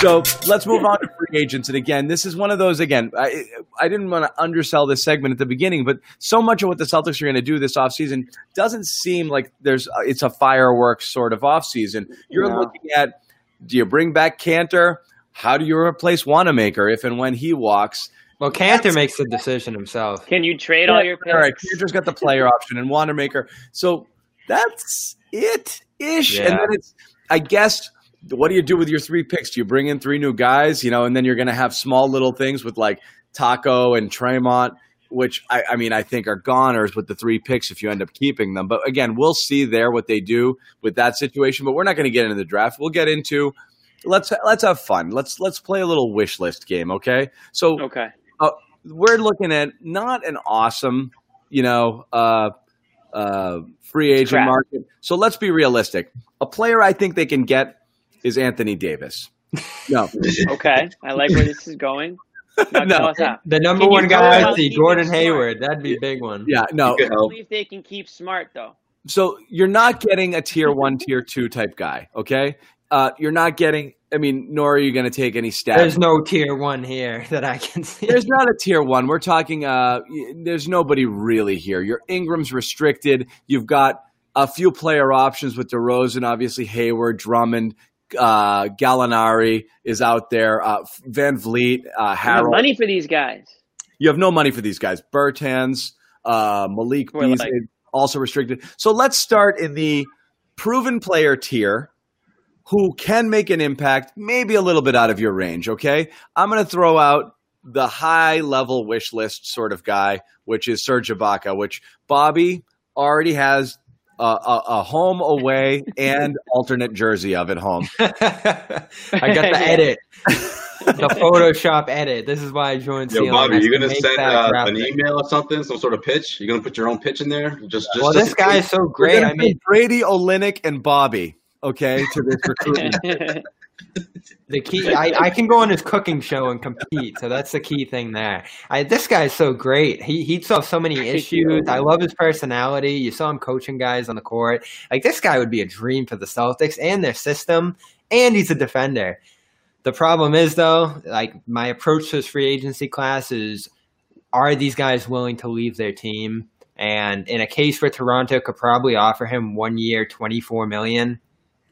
So let's move on to free agents. And again, this is one of those, again, I, I didn't want to undersell this segment at the beginning, but so much of what the Celtics are going to do this offseason doesn't seem like there's uh, it's a fireworks sort of offseason. You're No. looking at do you bring back Kanter? How do you replace Wanamaker if and when he walks? Well, Kanter makes the decision himself. Can you trade all your picks? All right, Kanter's got the player option and Wanamaker. So that's it ish. Yeah. And then it's, I guess, what do you do with your three picks? Do you bring in three new guys, you know, and then you're going to have small little things with like Tacko and Tremont, which I, I mean, I think are goners with the three picks if you end up keeping them. But again, we'll see there what they do with that situation. But we're not going to get into the draft. We'll get into let's let's have fun. Let's let's play a little wish list game, okay? So Okay. uh, we're looking at not an awesome, you know, uh, uh, free agent Crap. market. So let's be realistic. A player I think they can get is Anthony Davis. No, Okay. I like where this is going. Now No. tell us how. The number Can one guy, out I see Stephen Gordon Smart? Hayward. That'd be a big one. yeah, no. I believe they can keep smart though. So you're not getting a tier one, tier two type guy. Okay, uh, you're not getting. I mean, nor are you going to take any stats. There's no tier one here that I can see. There's not a tier one. We're talking. Uh, there's nobody really here. Your Ingram's restricted. You've got a few player options with DeRozan, obviously Hayward, Drummond, uh, Gallinari is out there. Uh, VanVleet, uh, I have money for these guys. You have no money for these guys. Bertans, uh, Malik Beasley, like. also restricted. So let's start in the proven player tier who can make an impact, maybe a little bit out of your range. Okay. I'm going to throw out the high level wish list sort of guy, which is Serge Ibaka, which Bobby already has a, a, a home away and alternate jersey of at home. I got the edit, the Photoshop edit. This is why I joined. Yo, CLNS Bobby, you to gonna send uh, an email or something, some sort of pitch? You gonna put your own pitch in there? Just, just Well, just this guy is so great. I mean, Brady, Olenek, and Bobby. Okay, to this recruitment. The key. I, I can go on his cooking show and compete. So that's the key thing there. I, this guy's so great. He he solves so many issues. I love his personality. You saw him coaching guys on the court. Like this guy would be a dream for the Celtics and their system. And he's a defender. The problem is though, like my approach to this free agency class is, are these guys willing to leave their team? And in a case where Toronto could probably offer him one year, twenty four million,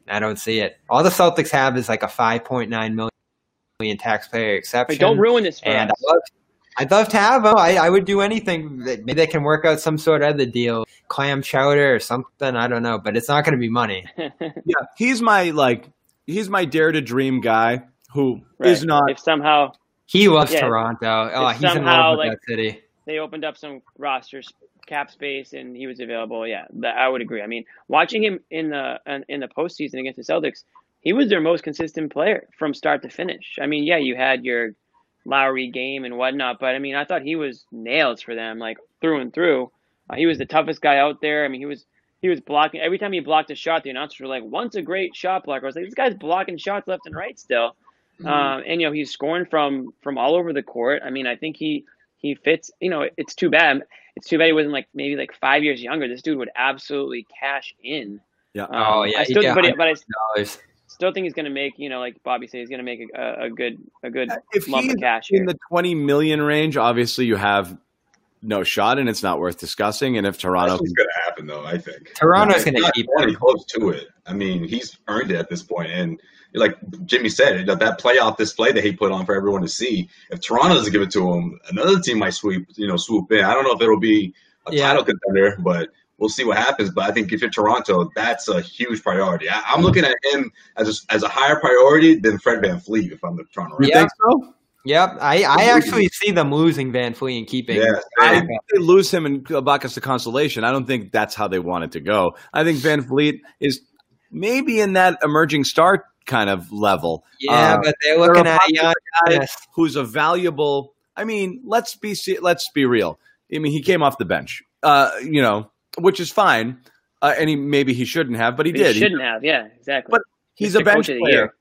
I don't see it. All the Celtics have is like a five point nine million taxpayer exception. Wait, don't ruin this for And us. I'd love, I'd love to have him. I, I would do anything. that- Maybe they can work out some sort of other deal, clam chowder or something. I don't know, but it's not going to be money. Yeah, he's my like he's my dare to dream guy who is Right. not If somehow He loves Yeah. Toronto. Oh, If he's in somehow, love with like- that city. they opened up some roster s- cap space and he was available, yeah, that, I would agree. I mean, watching him in the in- the postseason against the Celtics, he was their most consistent player from start to finish. I mean, yeah, you had your Lowry game and whatnot, but I mean, I thought he was nails for them, like through and through. Uh, he was the toughest guy out there. I mean, he was he was blocking every time he blocked a shot. The announcers were like, "Once a great shot blocker." I was like, "This guy's blocking shots left and right still." Um, and you know he's scoring from from all over the court. I mean, I think he he fits. You know, it's too bad. It's too bad he wasn't like maybe like five years younger. This dude would absolutely cash in. Yeah. Um, Oh, yeah, I still, get but, but I still think he's going to make. You know, like Bobby said, he's going to make a, a good a good if lump he's of cash in here. the 20 million range, obviously you have no shot, and it's not worth discussing. And if Toronto, That's what's going to happen, though. I think Toronto's He's going to not keep any him. close to it. I mean, he's earned it at this point, and like Jimmy said, that, that playoff display that he put on for everyone to see. If Toronto doesn't give it to him, another team might sweep, you know, swoop in. I don't know if it'll be a Yeah. title contender, but we'll see what happens. But I think if you're Toronto, that's a huge priority. I, I'm looking at him as a, as a higher priority than Fred VanVleet if I'm the Toronto Raptors. you Yeah. think so? Yep, I, I actually see them losing VanVleet and keeping. Yeah, I they lose him and Bacchus to consolation. I don't think that's how they want it to go. I think VanVleet is maybe in that emerging star kind of level. Yeah, Uh, but they're looking they're at a a young guy who's a valuable. I mean, let's be let's be real. I mean, he came off the bench, uh, you know, which is fine, uh, and he maybe he shouldn't have, but he He did. Shouldn't have. Yeah, exactly. But he's Mr. a bench Coach of the player.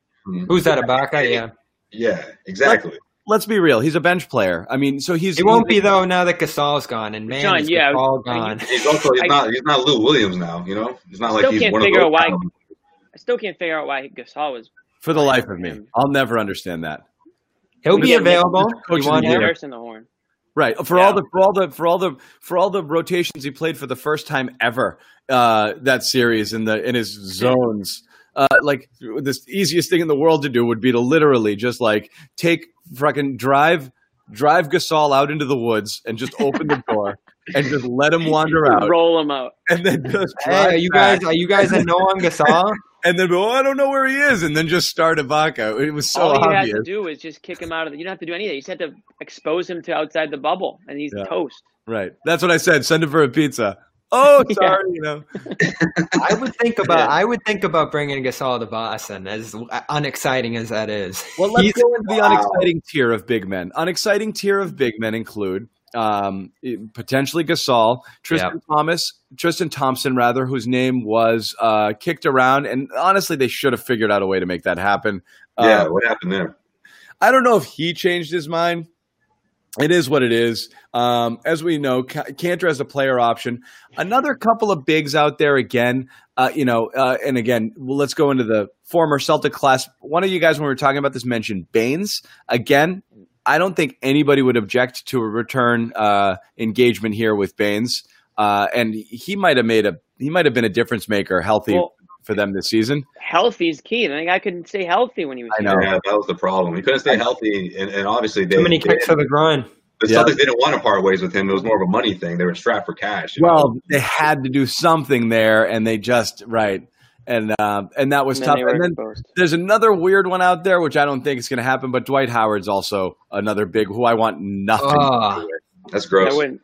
Who's that, Ibaka? Yeah. yeah, exactly. Let's be real. He's a bench player. I mean, so he's It won't he's- be though now that Gasol's gone and man, John, is yeah, Gasol I- gone. He's also he's I- not he's not Lou Williams now. You know, he's not like Still he's can't one of figure those. out why- I still can't figure out why Gasol was for the life of me. him. I'll never understand that. He'll be available. Coach You want the him? year. Nurse in the horn. Right. For Yeah. all the for all the for all the for all the rotations he played for the first time ever uh that series in the in his zones. Uh like the easiest thing in the world to do would be to literally just like take fucking drive drive Gasol out into the woods and just open the door and just let him wander out Roll him out. and then just Hey, are you guys are you guys in no on Gasol? and then oh I don't know where he is and then just start Ibaka. It was so All you obvious. have to do is just kick him out of the. You don't have to do anything. You just have to expose him to outside the bubble, and he's Yeah. toast. Right. That's what I said. Send him for a pizza. Oh, sorry, you know. I would think about Yeah. I would think about bringing Gasol to Boston, as unexciting as that is. Well, let's He's- go into the Wow. unexciting tier of big men. Unexciting tier of big men include um, potentially Gasol, Tristan Thomas, Tristan Thompson, rather, whose name was uh, kicked around, and honestly, they should have figured out a way to make that happen. Yeah, Uh, what happened there? I don't know if he changed his mind. It is what it is. Um, as we know, Ca- Kanter has a player option. Another couple of bigs out there again. Uh, you know, uh, and again, well, let's go into the former Celtic class. One of you guys, when we were talking about this, mentioned Baynes. Again, I don't think anybody would object to a return uh, engagement here with Baynes, uh, and he might have made a he might have been a difference maker, healthy Well, for them this season. Healthy is key. I think I couldn't stay healthy when he was. I know. Yeah, that was the problem. He couldn't stay healthy, and, and obviously they, Too many they- kicks to the groin. the Yeah. Celtics didn't want to part ways with him. It was more of a money thing. They were strapped for cash. you know? Well, they had to do something there, and they just right, and um, and that was And tough. And then exposed. there's another weird one out there, which I don't think is going to happen. But Dwight Howard's also another big who I want nothing. to Oh. do with. that's I gross. wouldn't.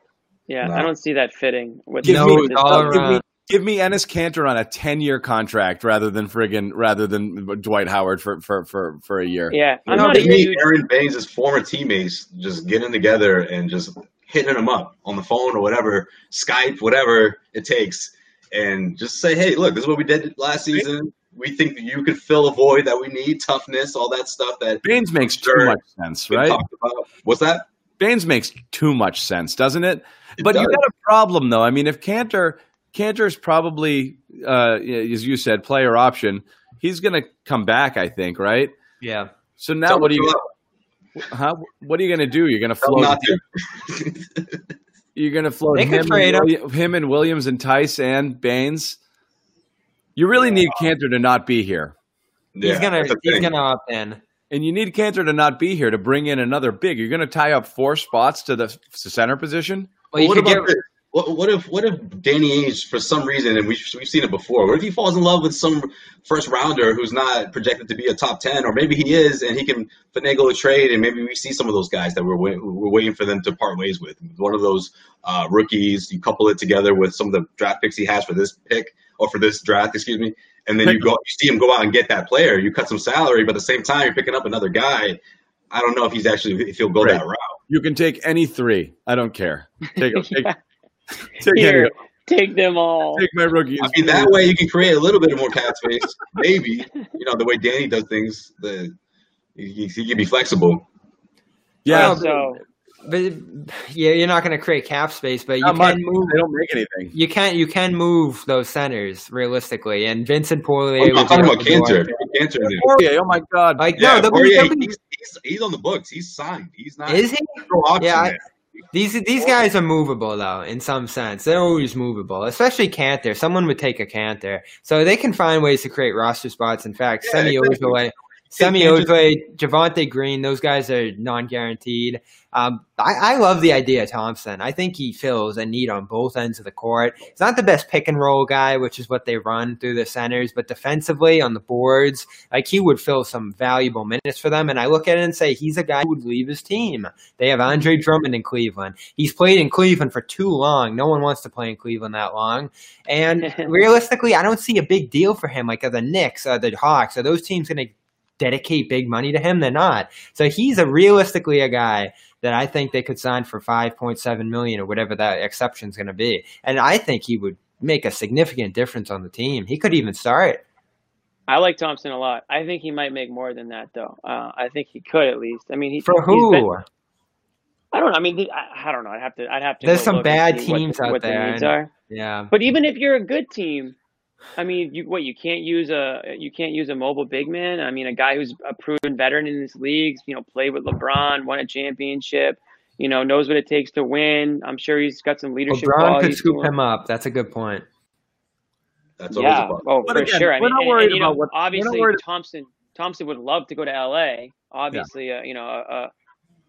Yeah, No. I don't see that fitting with Give No, me, this- dollar give, me, amount. give me Enes Kanter on a ten year contract rather than friggin' rather than Dwight Howard for for for, for a year. Yeah, I'm You know, not a to me, huge. Aaron Baynes' former teammates just getting together and just hitting him up on the phone or whatever, Skype, whatever it takes, and just say, "Hey, look, this is what we did last season. We think that you could fill a void that we need, toughness, all that stuff that Baynes makes too much sense, right? What's that? Baynes makes too much sense, doesn't it? It but you got a problem though. I mean, if Kanter Kanter's probably uh, as you said, player option, he's going to come back. I think, right? Yeah. So now, Tell what are him you? to Huh? What are you going to do? You're going to float. You're going to float him and, him. William, him and Williams and Theis and Baynes. You really need Kanter to not be here, He's gonna he's gonna opt in. and you need Kanter to not be here to bring in another big. You're going to tie up four spots to the s- center position. Well, you what could about get this? What, what if what if Danny Ainge for some reason and we've we've seen it before? What if he falls in love with some first rounder who's not projected to be a top ten, or maybe he is and he can finagle a trade, and maybe we see some of those guys that we're wait, we're waiting for them to part ways with. One of those uh, rookies, you couple it together with some of the draft picks he has for this pick or for this draft, excuse me, and then you go you see him go out and get that player. You cut some salary, but at the same time you're picking up another guy. I don't know if he's actually if he'll go Right. that route. You can take any three. I don't care. Take, take, Yeah. take, Here, take them all. take my rookies. I mean, that way you can create a little bit of more cap space. Maybe you know the way Danny does things. The he, he can be flexible. yeah, So but yeah, you're not gonna create cap space, but you not much. can move They don't make anything. you can you can move those centers realistically. And Vincent Poirier I'm talking about cancer. to do Kanter. it. Kanter, is- Poirier, oh my god! Like yeah, no, they'll Poirier, he's, he's, he's on the books. He's signed. He's not. is he? no option Yeah, I- there. These these guys are movable though, in some sense. They're always movable, especially Kanter. Someone would take a Kanter, so they can find ways to create roster spots. In fact, Yeah, Semi exactly. Semi Ojeleye, Javonte Green, those guys are non-guaranteed. Um, I, I love the idea, of Thompson. I think he fills a need on both ends of the court. He's not the best pick and roll guy, which is what they run through the centers, but defensively on the boards, like he would fill some valuable minutes for them. And I look at it and say he's a guy who would leave his team. They have Andre Drummond in Cleveland. He's played in Cleveland for too long. No one wants to play in Cleveland that long. And realistically, I don't see a big deal for him. Like are the Knicks, or the Hawks, are those teams going to dedicate big money to him? They're not. So he's a realistically a guy that I think they could sign for five point seven million or whatever that exception is going to be. And I think he would make a significant difference on the team. He could even start. I like Thompson a lot. I think he might make more than that, though. Uh, I think he could at least. I mean, he, For who? been- I don't know. I mean, I, I don't know. I'd have to. I'd have to. There's some bad teams the- out there, The yeah. But even if you're a good team, I mean, you what you can't use a you can't use a mobile big man. I mean, a guy who's a proven veteran in this league, you know, played with LeBron, won a championship, you know, knows what it takes to win. I'm sure he's got some leadership LeBron could scoop him up. That's a good point. That's always Yeah. a plus. Oh, But for again, sure. I we're mean, not and- worried and, you know, what- obviously worried- Thompson Thompson would love to go to LA. Obviously, uh, you know, uh, uh,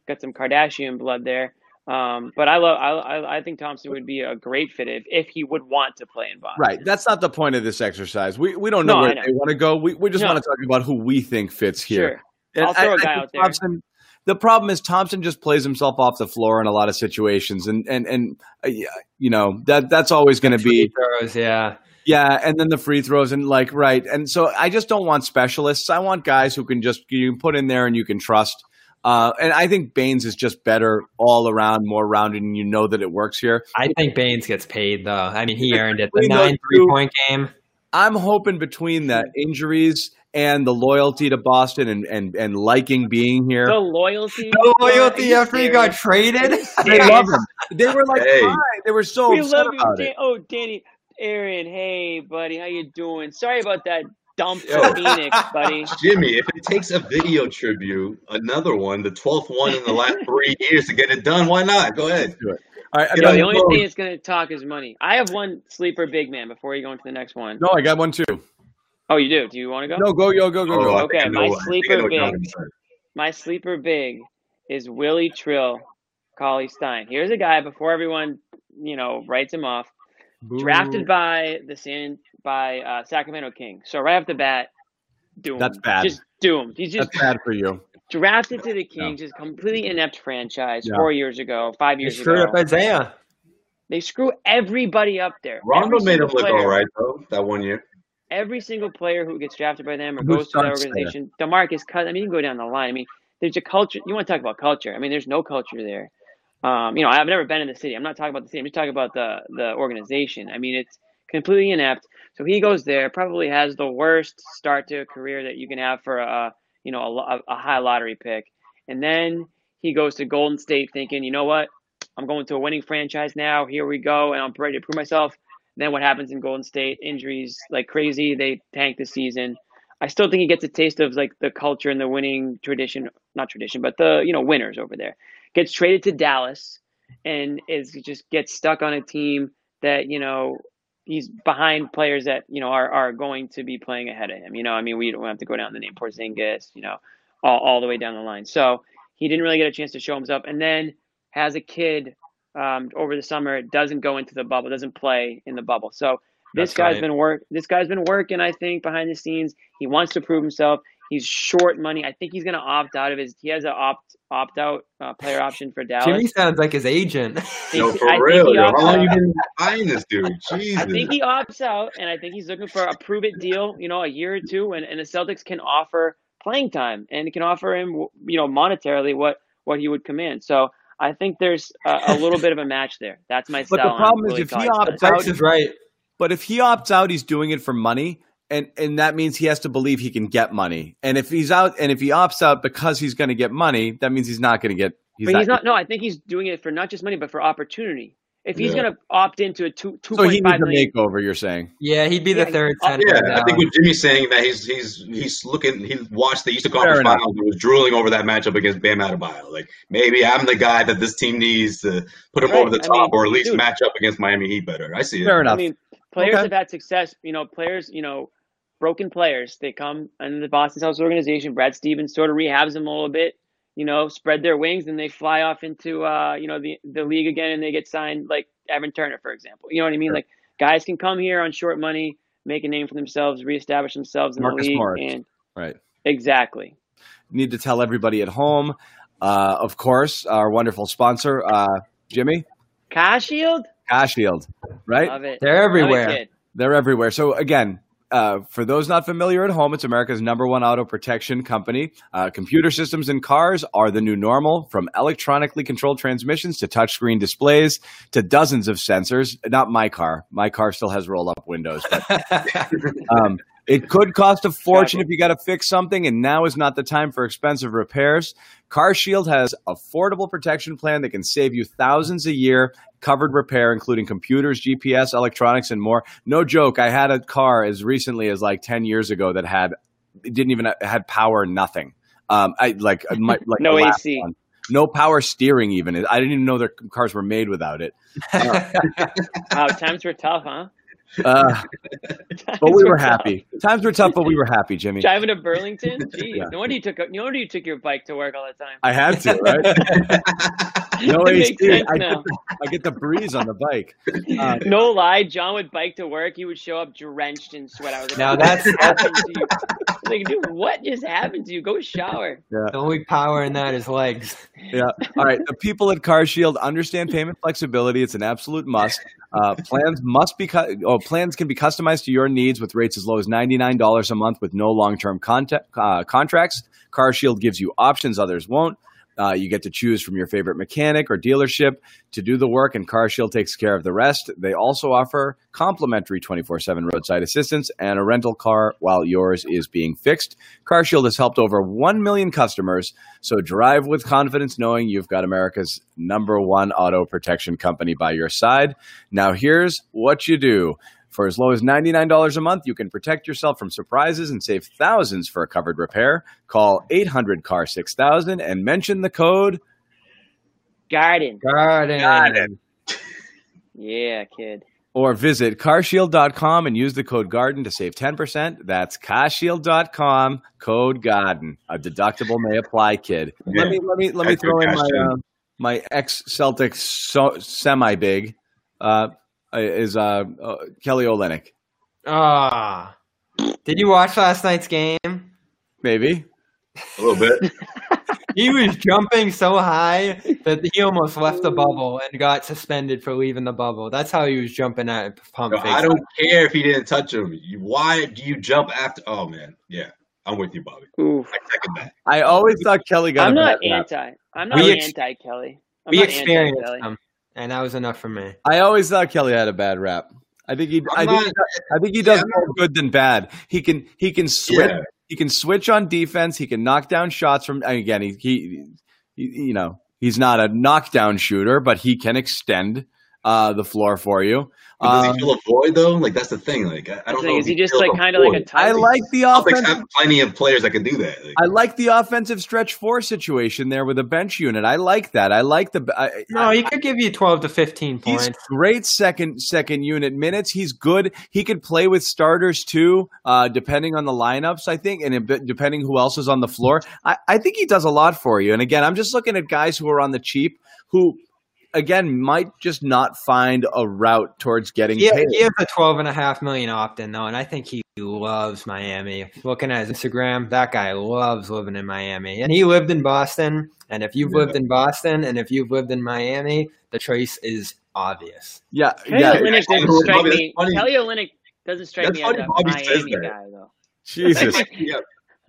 got some Kardashian blood there. Um, but I love. I, I I think Thompson would be a great fit if, if he would want to play in Boston. Right. That's not the point of this exercise. We we don't know No, I where know. they want to go. We we just No. want to talk about who we think fits here. Sure. I'll throw a a guy out there. Thompson, the problem is Thompson just plays himself off the floor in a lot of situations, and and and uh, yeah, you know that that's always going to be throws, yeah. yeah, and then the free throws and like right, and so I just don't want specialists. I want guys who can just you can put in there and you can trust. Uh, and I think Baynes is just better all around, more rounded, and you know that it works here. I think Baynes gets paid though. I mean, he earned it. The nine those nine two- three point game. I'm hoping between the injuries and the loyalty to Boston and and, and liking being here, The loyalty. No Are loyalty after he got traded. they love him. They were like, Hey. "Hi." they were so We upset love you, about Dan- it. Oh, Danny, Aaron. Hey, buddy, how you doing? Sorry about that dump Yo. Phoenix, buddy. Jimmy, if it takes a video tribute, another one, the twelfth one in the last three years to get it done, why not? Go ahead. All right, You Yo, know, the only go- thing that's gonna talk is money. I have one sleeper big man before you go into the next one. no, I got one too. Oh, you do? Do you want to go? No, go, yo, go, go, Oh, go. I Okay, my what- I think I sleeper know what you're big. My sleeper big is Willie Trill, Cauley Stein. Here's a guy before everyone, you know, writes him off. Drafted by the San by uh, Sacramento Kings. So right off the bat, doomed. That's bad. Just doomed. He's just That's bad for you. drafted to the Kings, just completely inept franchise Yeah. four years ago, five He years screwed ago. up Isaiah. They screw everybody up there. Rondo Every made him single look all right though that one year. Every single player who gets drafted by them or Who goes to that starts there? organization, Demarcus Cousins. I mean, you can go down the line. I mean, there's a culture. You want to talk about culture? I mean, there's no culture there. Um, you know, I've never been in the city. I'm not talking about the city. I'm just talking about the the organization. I mean, it's completely inept. So he goes there, probably has the worst start to a career that you can have for a you know a, a high lottery pick, and then he goes to Golden State thinking, you know what, I'm going to a winning franchise now. Here we go, and I'm ready to prove myself. Then what happens in Golden State? Injuries like crazy. They tank the season. I still think he gets a taste of like the culture and the winning tradition, not tradition, but the you know winners over there. Gets traded to Dallas and is just gets stuck on a team that you know he's behind players that you know are, are going to be playing ahead of him. You know, I mean, we don't have to go down the name Porzingis, you know, all, all the way down the line. So he didn't really get a chance to show himself, and then has a kid um, over the summer, doesn't go into the bubble, doesn't play in the bubble. So this That's guy's right. been work. This guy's been working. I think behind the scenes, he wants to prove himself. He's short money. I think he's going to opt out of his. He has an opt opt out uh, player option for Dallas. Jimmy sounds like his agent. Yo, I for think real, he opts how long out. you been eyeing this dude? Jesus. I think he opts out, and I think he's looking for a prove it deal. You know, a year or two, and, and the Celtics can offer playing time and can offer him, you know, monetarily what what he would command. So I think there's a, a little bit of a match there. That's my But sell. the on problem is Willie if he opts out- is right. But if he opts out, he's doing it for money. And, and that means he has to believe he can get money. And if he's out, and if he opts out because he's going to get money, that means he's not going to get. He's but not he's not. No, I think he's doing it for not just money, but for opportunity. if he's Yeah. gonna opt into a two two So he point five needs a makeover. You're saying? Yeah, he'd be the third center. Yeah, I think what Jimmy's saying that he's he's he's looking. He watched the Eastern Conference enough. Finals and was drooling over that matchup against Bam Adebayo. Like maybe I'm the guy that this team needs to put him Right, over the I top, mean, or at least dude. match up against Miami Heat better. I see it. Fair enough. I mean, players Okay. have had success. You know, players. You know, broken players. They come in the Boston Celtics organization. Brad Stevens sort of rehabs them a little bit. You know, spread their wings and they fly off into uh, you know the the league again and they get signed like Evan Turner, for example. You know what I mean? Sure. Like guys can come here on short money, make a name for themselves, reestablish themselves in Marcus the league, and Right. exactly. Need to tell everybody at home. Uh, of course, our wonderful sponsor, uh, Jimmy Cash Shield, Cash Shield. Right. love it. They're everywhere. They're everywhere. So again, uh, for those not familiar at home, it's America's number one auto protection company. Uh, computer systems in cars are the new normal, from electronically controlled transmissions to touchscreen displays to dozens of sensors. Not my car. My car still has roll-up windows. But, um, it could cost a fortune if you got to fix something, and now is not the time for expensive repairs. Car Shield has affordable protection plan that can save you thousands a year covered repair, including computers, GPS, electronics, and more. No joke. I had a car as recently as like ten years ago that had it didn't even uh, had power, nothing. Um, I like uh, my, like No AC. one. no power steering. Even I didn't even know their cars were made without it. Uh, wow, times were tough, huh? Uh, but we were tough. happy. Times were tough, but we were happy, Jimmy. Driving to Burlington? Gee, Yeah. no wonder you took a, no wonder you took your bike to work all the time. I had to, right? No It AC. I, get the, I get the breeze on the bike. Uh, No lie, John would bike to work. He would show up drenched in sweat. I was like, Now that's- happened to you? Like, dude, what just happened to you? Go shower. the only power in that is legs. yeah. All right. The people at Car Shield understand payment flexibility. It's an absolute must. Uh, plans must be cut. oh, plans can be customized to your needs with rates as low as ninety nine dollars a month with no long term uh, contracts. Car Shield gives you options others won't. Uh, you get to choose from your favorite mechanic or dealership to do the work, and CarShield takes care of the rest. They also offer complimentary 24 7 roadside assistance and a rental car while yours is being fixed. CarShield has helped over 1 million customers, so drive with confidence knowing you've got America's number one auto protection company by your side. Now, here's what you do. For as low as $99 a month, you can protect yourself from surprises and save thousands for a covered repair. Call 800 CAR 6000 and mention the code Garden. Garden. Garden. Yeah, kid. or visit carshield.com and use the code GARDEN to save 10%. That's carshield.com, code GARDEN. A deductible may apply, kid. Yeah. Let me let me let me Extra throw in my uh, my ex Celtic so, semi big uh, is uh, uh, Kelly Olynyk. Ah. Did you watch last night's game? Maybe. A little bit. He was jumping so high that he almost left the bubble and got suspended for leaving the bubble. That's how he was jumping at pump No, fake. I don't care if he didn't touch him. You, why do you jump after? Oh man, yeah, I'm with you, Bobby. Oof. I second that. I always thought Kelly got I'm not bad rap. anti. I'm not We ex- anti Kelly. I'm we not experienced anti-Kelly. him, and that was enough for me. I always thought Kelly had a bad rap. I think he. I I'm think, I think he does Yeah, more good than bad. He can. He can switch. Yeah. He can switch on defense. He can knock down shots from. Again, he, he, he you know, he's not a knockdown shooter, but he can extend uh, the floor for you. But does Um, he fill a void though? Like that's the thing. Like I, I don't thing know. is, if he just like kind of like a tight. I like the Celtics offensive. have plenty of players that can do that. Like, I like the offensive stretch four situation there with a bench unit. I like that. I like the. I, No, he could give you 12 to 15 He's points. great second second unit minutes. He's good. He could play with starters too, uh, depending on the lineups. I think, and depending who else is on the floor. I, I think he does a lot for you. And again, I'm just looking at guys who are on the cheap who, again, might just not find a route towards getting He, paid. he has a 12 and a half million opt-in though, and I think he loves Miami. Looking at his Instagram, that guy loves living in Miami, and he lived in Boston. And if you've Yeah. lived in Boston and if you've lived in Miami, the choice is obvious. Yeah, Kelly yeah. Olynyk Actually, doesn't strike me. funny. Kelly Olynyk doesn't strike That's me as a Bobby Miami guy, though. Jesus. yeah,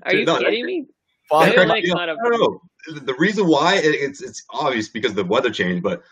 Are you No, that- kidding me? Kelly Olynyk's Yeah, not a. I don't know. The reason why it's it's obvious because the weather changed, but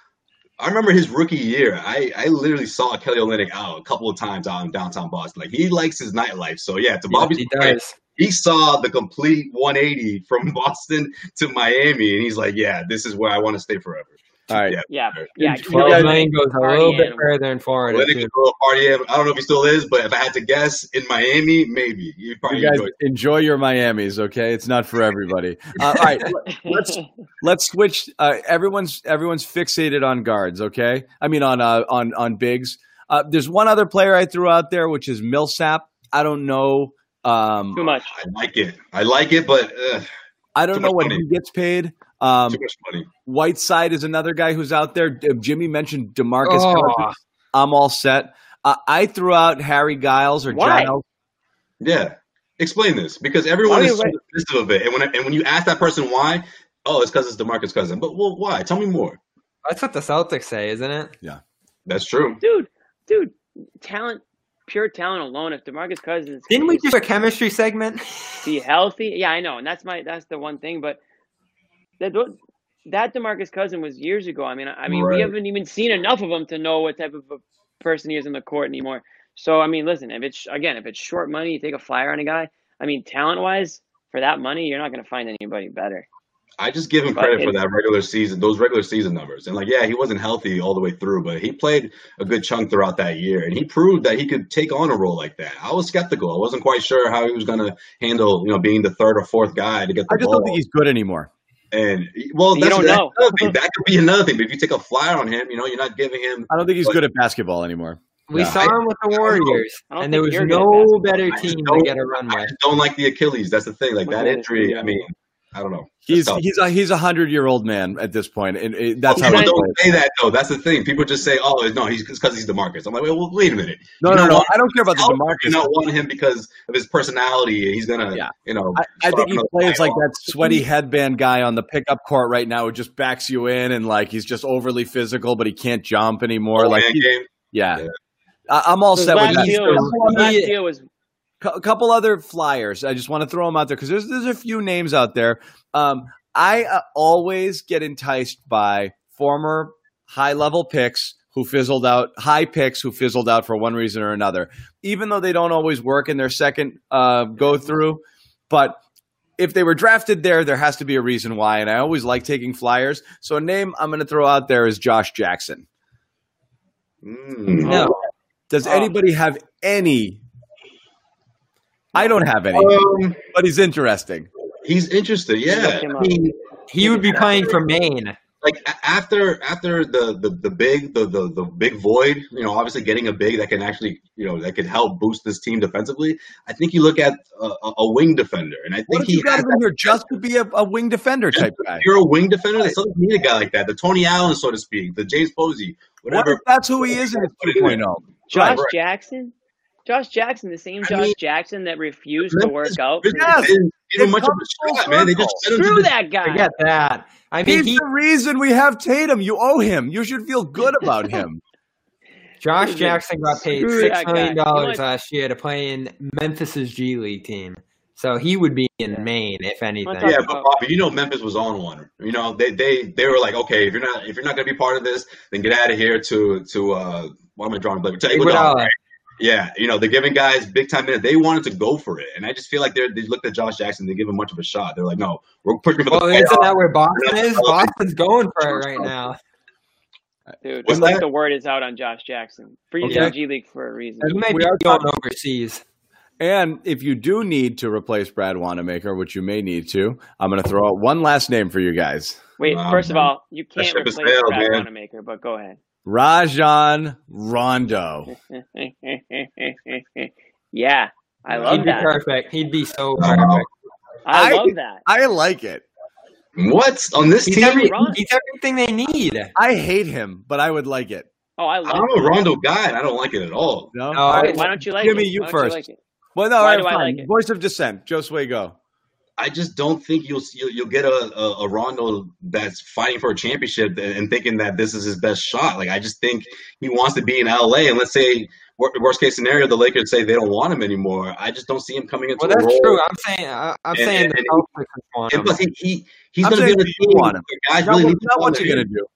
I remember his rookie year. I, I literally saw Kelly Olynyk out a couple of times out in downtown Boston. Like he likes his nightlife. So yeah, to Bobby's he point, he saw the complete 180 from Boston to Miami, and he's like, "Yeah, this is where I want to stay forever." All right. Yeah. Yeah, yeah. You Twelve guys- million goes a little bit further in Florida. Well, too. could party. I don't know if he still is, but if I had to guess, in Miami, maybe you probably You guys enjoy enjoy your Miami's, okay? It's not for everybody. Uh, all right, let's let's switch. Uh, everyone's everyone's fixated on guards, okay? I mean on uh, on on bigs. Uh, there's one other player I threw out there, which is Millsap. I don't know. Um, Too much. I like it. I like it, but uh, I don't know much what money. he gets paid. Um, too much money. Whiteside is another guy who's out there. Jimmy mentioned Demarcus. Oh. I'm all set. Uh, I threw out Harry Giles or Why? Giles. Yeah, explain this because everyone is are so dismissive of it, and when and when you ask that person why, oh, it's because it's Demarcus Cousin. But well, why? Tell me more. That's what the Celtics say, isn't it? Yeah, that's true. dude, dude, talent, pure talent alone. If Demarcus Cousins Didn't we is- do a chemistry segment? be healthy. Yeah, I know, and that's my that's the one thing. But that that Demarcus Cousin was years ago. I mean, I mean, Right. we haven't even seen enough of him to know what type of a person he is in the court anymore. So I mean, listen, if it's again, if it's short money, you take a flyer on a guy. I mean, talent wise, for that money, you're not going to find anybody better. I just give him But credit for that regular season, those regular season numbers. And like, yeah, he wasn't healthy all the way through, but he played a good chunk throughout that year, and he proved that he could take on a role like that. I was skeptical. I wasn't quite sure how he was going to handle, you know, being the third or fourth guy to get the I just ball. don't think he's good anymore. And well, You that's, don't that's know. another thing. That could be another thing. But if you take a flyer on him, you know, you're not giving him. I don't think he's But- good at basketball anymore. We Yeah. saw him with the I don't know. Warriors, and there was you're good at no better team to don't- get a run I with. just don't like the Achilles. That's the thing. Like that Okay. injury. I mean, I don't know. He's he's a he's a hundred year old man at this point, and oh, it, that's how People don't say that though. That's the thing. People just say, "Oh, no, he's because he's Demarcus." I'm like, well, well, wait a minute. No, You no, no. I don't care about the him- You don't want him because of his personality. He's gonna, Yeah. you know. I, I think he another plays like off. that sweaty headband guy on the pickup court right now who just backs you in and like he's just overly physical, but he can't jump anymore. Oh, like, he- game. yeah, Yeah. I, I'm all His set with last that. deal was, last He- deal was Cou- a couple other flyers. I just want to throw them out there because there's there's a few names out there. Um, I uh, always get enticed by former high level picks who fizzled out, high picks who fizzled out for one reason or another, even though they don't always work in their second uh, go through. But if they were drafted there, there has to be a reason why. And I always like taking flyers. So a name I'm going to throw out there is Josh Jackson. Mm. No, Does anybody have any? I don't have any, Um, but he's interesting. he's interesting. Yeah. Look him up. he, he would be playing for Maine. Like after after the, the the big the, the the big void, you know, obviously getting a big that can actually you know that could help boost this team defensively. I think you look at a, a a wing defender, and I think if he you got has him in here just to be a, a wing defender type guy? If you're a wing defender, they still need a guy like that. The Tony Allen, so to speak, the James Posey, What whatever. if that's who he is in his Put it in there. 2.0? Josh Right. Jackson. Josh Jackson, the same I Josh mean- Jackson that refused to work out. Really Yes. give him much of a shot, man. They just circle. sent him to Screw that guy. Forget that. I mean, He's he the reason we have Tatum. You owe him. You should feel good about him. Josh Jackson got paid that six guy. million You know dollars last year to play in Memphis's G League team. So he would be in Maine if anything. Yeah, but Bobby, you know Memphis was on one. You know they they they were like, okay, if you're not if you're not gonna be part of this, then get out of here to to uh what am I drawing a blank? To Iguodala, Iguodala. right? Yeah, you know they're giving guys big time minutes. They wanted to go for it, and I just feel like they they looked at Josh Jackson. They give him much of a shot. They're like, no, we're pushing for the Well, isn't that where Boston is? Boston's going for it right now. Dude, What's it's like that? the word is out on Josh Jackson. Free Okay. G League for a reason. He We are going overseas. And if you do need to replace Brad Wanamaker, which you may need to, I'm going to throw out one last name for you guys. Wait, Wow, first of all, you can't replace sailed, Brad man. Wanamaker, but go ahead. Rajon Rondo. yeah, I love He'd be that. perfect. He'd be so Wow. perfect. I, I- love that. I like it. What on this He's, team? every, he's everything they need. I hate him, but I would like it. Oh, I I love don't know it. Rondo guy, and I don't like it at all. No? No, All right. Why don't you like Jimmy, it? you Why don't first. like it? Well, no, Why all right, do I like it? Voice of dissent. Joe Sway, go. I just don't think you'll you'll, you'll get a, a, a Rondo that's fighting for a championship and, and thinking that this is his best shot. Like I just think he wants to be in LA. And let's say wor- worst case scenario, the Lakers say they don't want him anymore. I just don't see him coming into Well, that's role. true. I'm saying, I'm And- saying and- the and- Celtics want And him. plus, he, he he's going to be saying on a do you team him? guys really what, need to what you're going to do.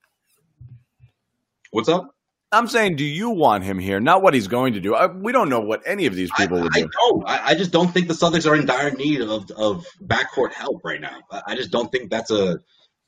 What's up? I'm saying, do you want him here? Not what he's going to do. I, we don't know what any of these I, people would do. I do. don't. I, I just don't think the Celtics are in dire need of of backcourt help right now. I, I just don't think that's a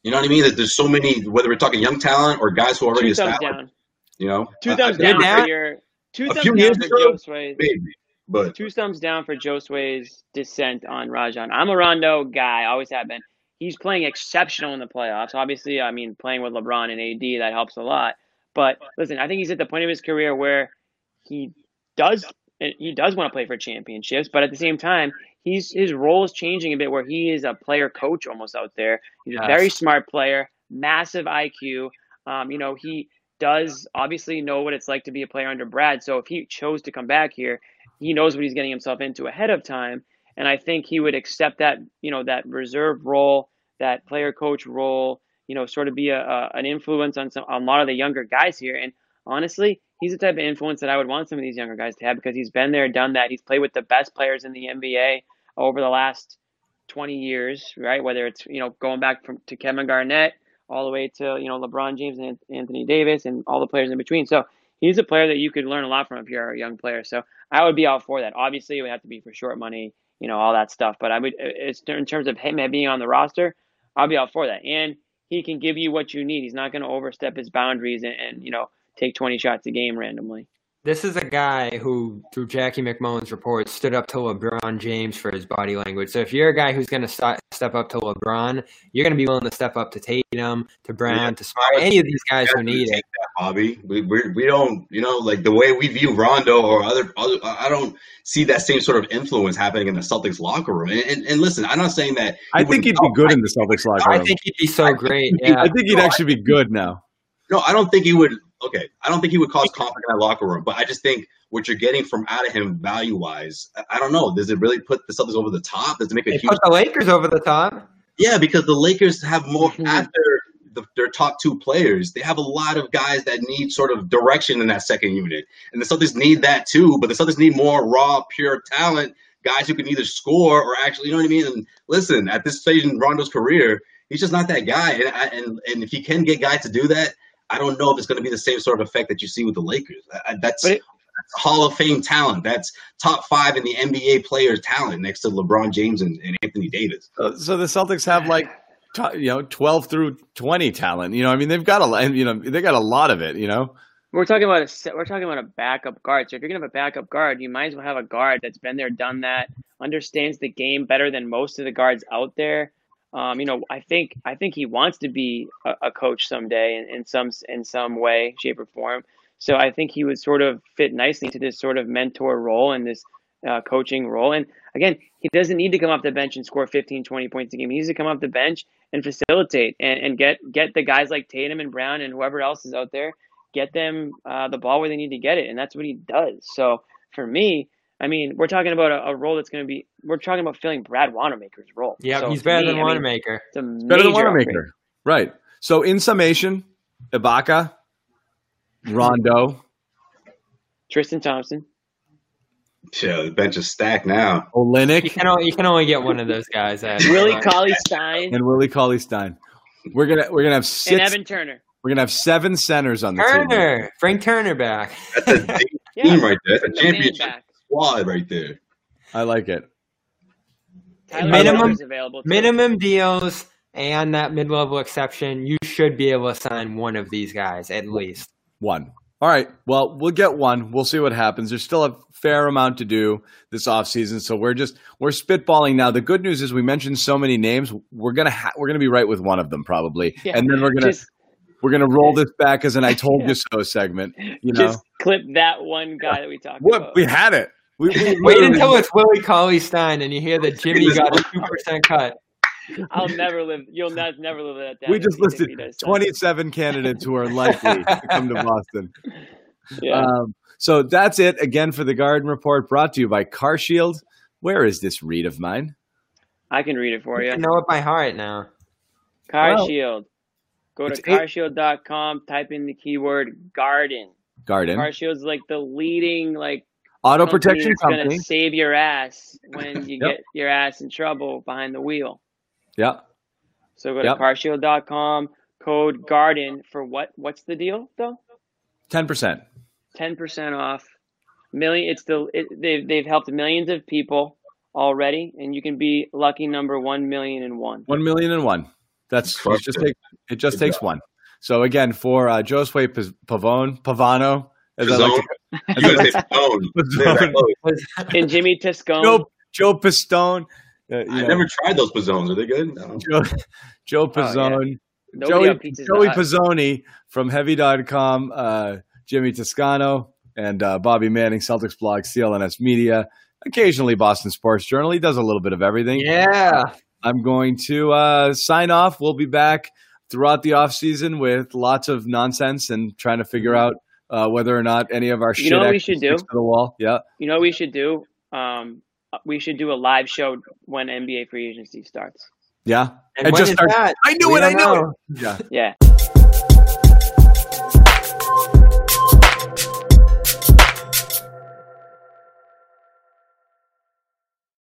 You know what I mean? That there's so many, whether we're talking young talent or guys who are already Two thumbs established. down. You know, Two thumbs down down? for your. Two thumbs down for ago, Josue's. maybe, but Two thumbs down for Josue's descent on Rajon. I'm a Rondo guy, always have been. He's playing exceptional in the playoffs. Obviously, I mean, playing with LeBron and AD, that helps a lot. But listen, I think he's at the point of his career where he does he does want to play for championships, but at the same time, he's his role is changing a bit where he is a player coach almost out there. He's a Yes. very smart player, massive IQ. Um, you know, he does obviously know what it's like to be a player under Brad. So if he chose to come back here, he knows what he's getting himself into ahead of time. And I think he would accept that, you know, that reserve role, that player coach role, you know, sort of be a, a an influence on some on a lot of the younger guys here. And honestly, he's the type of influence that I would want some of these younger guys to have because he's been there, done that. He's played with the best players in the NBA over the last 20 years, right? Whether it's, you know, going back from to Kevin Garnett all the way to, you know, LeBron James and Anthony Davis and all the players in between. So he's a player that you could learn a lot from if you're a young player. So I would be all for that. Obviously, it would have to be for short money, you know, all that stuff. But I would, it's in terms of him being on the roster, I'll be all for that. And he can give you what you need. He's not going to overstep his boundaries and, and, you know, take 20 shots a game randomly. This is a guy who, through Jackie MacMullan's report, stood up to LeBron James for his body language. So if you're a guy who's going to st- step up to LeBron, you're going to be willing to step up to Tatum, to Brown, Yeah. to Smart, any of these guys who need it. that, Bobby. We we're, we don't, you know, like the way we view Rondo or other, other. I don't see that same sort of influence happening in the Celtics locker room. And, and, and listen, I'm not saying that. I think he'd be good in the Celtics locker room. I think he'd be so great. think- Yeah. I think he'd actually be good now. No, I don't think he would. Okay, I don't think he would cause conflict in that locker room. But I just think what you're getting from out of him, value wise, I, don't know. Does it really put the Celtics over the top? Does it make a They huge? put the Lakers over the top. Yeah, because the Lakers have more Mhm. after the, their top two players. They have a lot of guys that need sort of direction in that second unit, and the Celtics need that too. But the Celtics need more raw, pure talent, guys who can either score or actually, you know what I mean. And listen, at this stage in Rondo's career, he's just not that guy. And I, and and if he can get guys to do that, I don't know if it's going to be the same sort of effect that you see with the Lakers. I, I- that's. It- that's Hall of Fame talent. That's top five in the NBA players talent next to LeBron James and, and Anthony Davis. Uh, So the Celtics have like, you know, twelve through twenty talent. You know, I mean, they've got a, lot- you know, they got a lot of it. You know, We're talking about a se- we're talking about a backup guard. So if you're gonna have a backup guard, you might as well have a guard that's been there, done that, understands the game better than most of the guards out there. Um, you know, I think I think he wants to be a, a coach someday in, in some in some way, shape, or form. So I think he would sort of fit nicely into this sort of mentor role and this uh, coaching role. And again, he doesn't need to come off the bench and score 15, 20 points a game. He needs to come off the bench and facilitate and, and get get the guys like Tatum and Brown and whoever else is out there get them uh, the ball where they need to get it, and that's what he does. So for me, I mean, we're talking about a, a role that's going to be. We're talking about filling Brad Wanamaker's role. Yeah, So he's better me, than I mean, Wanamaker. It's a better than major upgrade. Wanamaker, right? So in summation, Ibaka, Rondo, Tristan Thompson. Yeah, the bench is stacked now. You Olynyk, can only, you can only get one of those guys. At, Willie Cauley Stein and Willie Cauley Stein. We're gonna we're gonna have and six. Evan Turner. We're gonna have seven centers on the team. Turner, bring Turner back. That's a deep Yeah, team right there. That's a championship back. Squad right there. I like it. Tyler Minimum- available. Minimum deals and that mid-level exception. You should be able to sign one of these guys at least. One. All right. Well, we'll get one. We'll see what happens. There's still a fair amount to do this offseason, so we're just we're spitballing now. The good news is we mentioned so many names. We're gonna ha- we're gonna be right with one of them probably, Yeah, and then we're gonna Just, we're gonna roll this back as an "I told you so" segment. You know, just clip that one guy that we talked what about. we had it. We, we Wait until it's Willie Cauley Stein and you hear that Jimmy got a two percent cut. I'll never live. You'll not never live that down. we just listed he does that. 27 candidates who are likely to come to Boston. Yeah. Um, so that's it again for the Garden Report, brought to you by Car Shield. Where is this read of mine? I can read it for You you. know it by heart now. Car Well, Shield. Go to it's eight- carshield.com, type in the keyword garden. Garden Car Shield's like the leading like Auto Protection that's Company. gonna save your ass when you Yep. get your ass in trouble behind the wheel. Yeah, So go to Yep. carshield.com, code garden for what what's the deal though? ten percent. Ten percent off. Million it's the it, they've they've helped millions of people already and you can be lucky number one million and one. One million and one. That's it Crushed just it. take, it just Good takes one. So again, for uh, Josue Pavone, Pavano, as I like to, You gotta say Pistone. They're that close. And Jimmy Tiscone. Joe Joe Pistone, uh, you I know, never tried those Pizzones. Are they good? No. Joe, Joe Oh, yeah. Pizzone, Nobody Joey, Joey Hut. Pizzoni from Heavy.com, uh, Jimmy Toscano, and uh, Bobby Manning, Celtics blog, CLNS Media, occasionally Boston Sports Journal. He does a little bit of everything. Yeah. I'm going to uh, sign off. We'll be back throughout the off season with lots of nonsense and trying to figure out uh, whether or not any of our You know what we should do? to the wall. Yeah, You know what we should do? Um, we should do a live show when NBA free agency starts. yeah. And, And when just is start- that? I knew We it. I knew know. it. Yeah. Yeah.